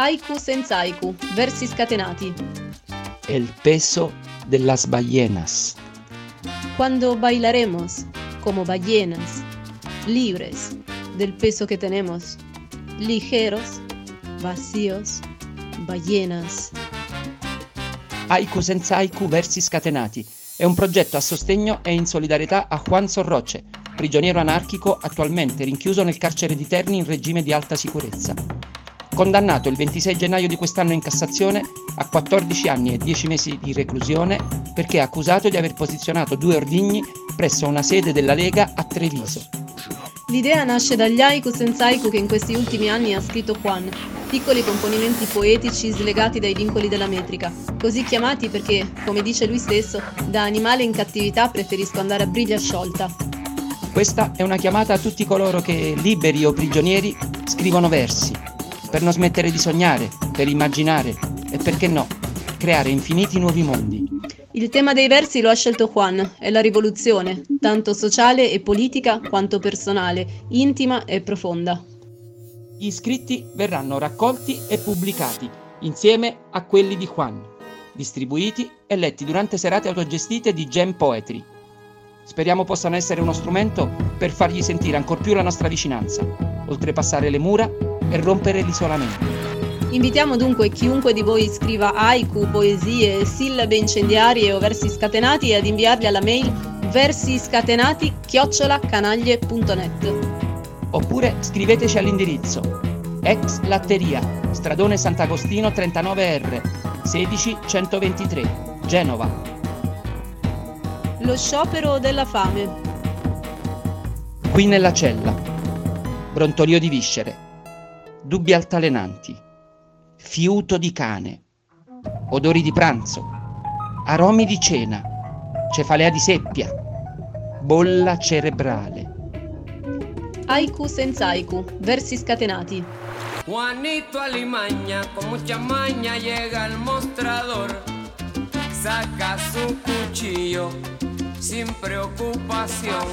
Haiku senza haiku, versi scatenati. El peso de las ballenas. Cuando bailaremos como ballenas, libres del peso que tenemos, ligeros, vacíos, ballenas. Haiku senza haiku, versi scatenati. È un progetto a sostegno e in solidarietà a Juan Sorroce, prigioniero anarchico attualmente rinchiuso nel carcere di Terni in regime di alta sicurezza. Condannato il 26 gennaio di quest'anno in Cassazione a 14 anni e 10 mesi di reclusione perché è accusato di aver posizionato due ordigni presso una sede della Lega a Treviso. L'idea nasce dagli haiku senza haiku che in questi ultimi anni ha scritto Juan, piccoli componimenti poetici slegati dai vincoli della metrica, così chiamati perché, come dice lui stesso, da animale in cattività preferisco andare a briglia sciolta. Questa è una chiamata a tutti coloro che, liberi o prigionieri, scrivono versi, per non smettere di sognare, per immaginare e perché no, creare infiniti nuovi mondi. Il tema dei versi lo ha scelto Juan, è la rivoluzione, tanto sociale e politica quanto personale, intima e profonda. Gli scritti verranno raccolti e pubblicati insieme a quelli di Juan, distribuiti e letti durante serate autogestite di Jam Poetry. Speriamo possano essere uno strumento per fargli sentire ancor più la nostra vicinanza, oltrepassare le mura e rompere l'isolamento. Invitiamo dunque chiunque di voi scriva haiku, poesie, sillabe incendiarie o versi scatenati ad inviarli alla mail versiscatenati chiocciolacanaglie.net. Oppure scriveteci all'indirizzo ex latteria, stradone Sant'Agostino 39R, 16123, Genova. Lo sciopero della fame. Qui nella cella. Brontolio di viscere. Dubbi altalenanti. Fiuto di cane. Odori di pranzo. Aromi di cena. Cefalea di seppia. Bolla cerebrale. Haiku senza haiku, versi scatenati. Juanito Alimaña con mucha maña llega al mostrador, saca su cuchillo sin preocupación.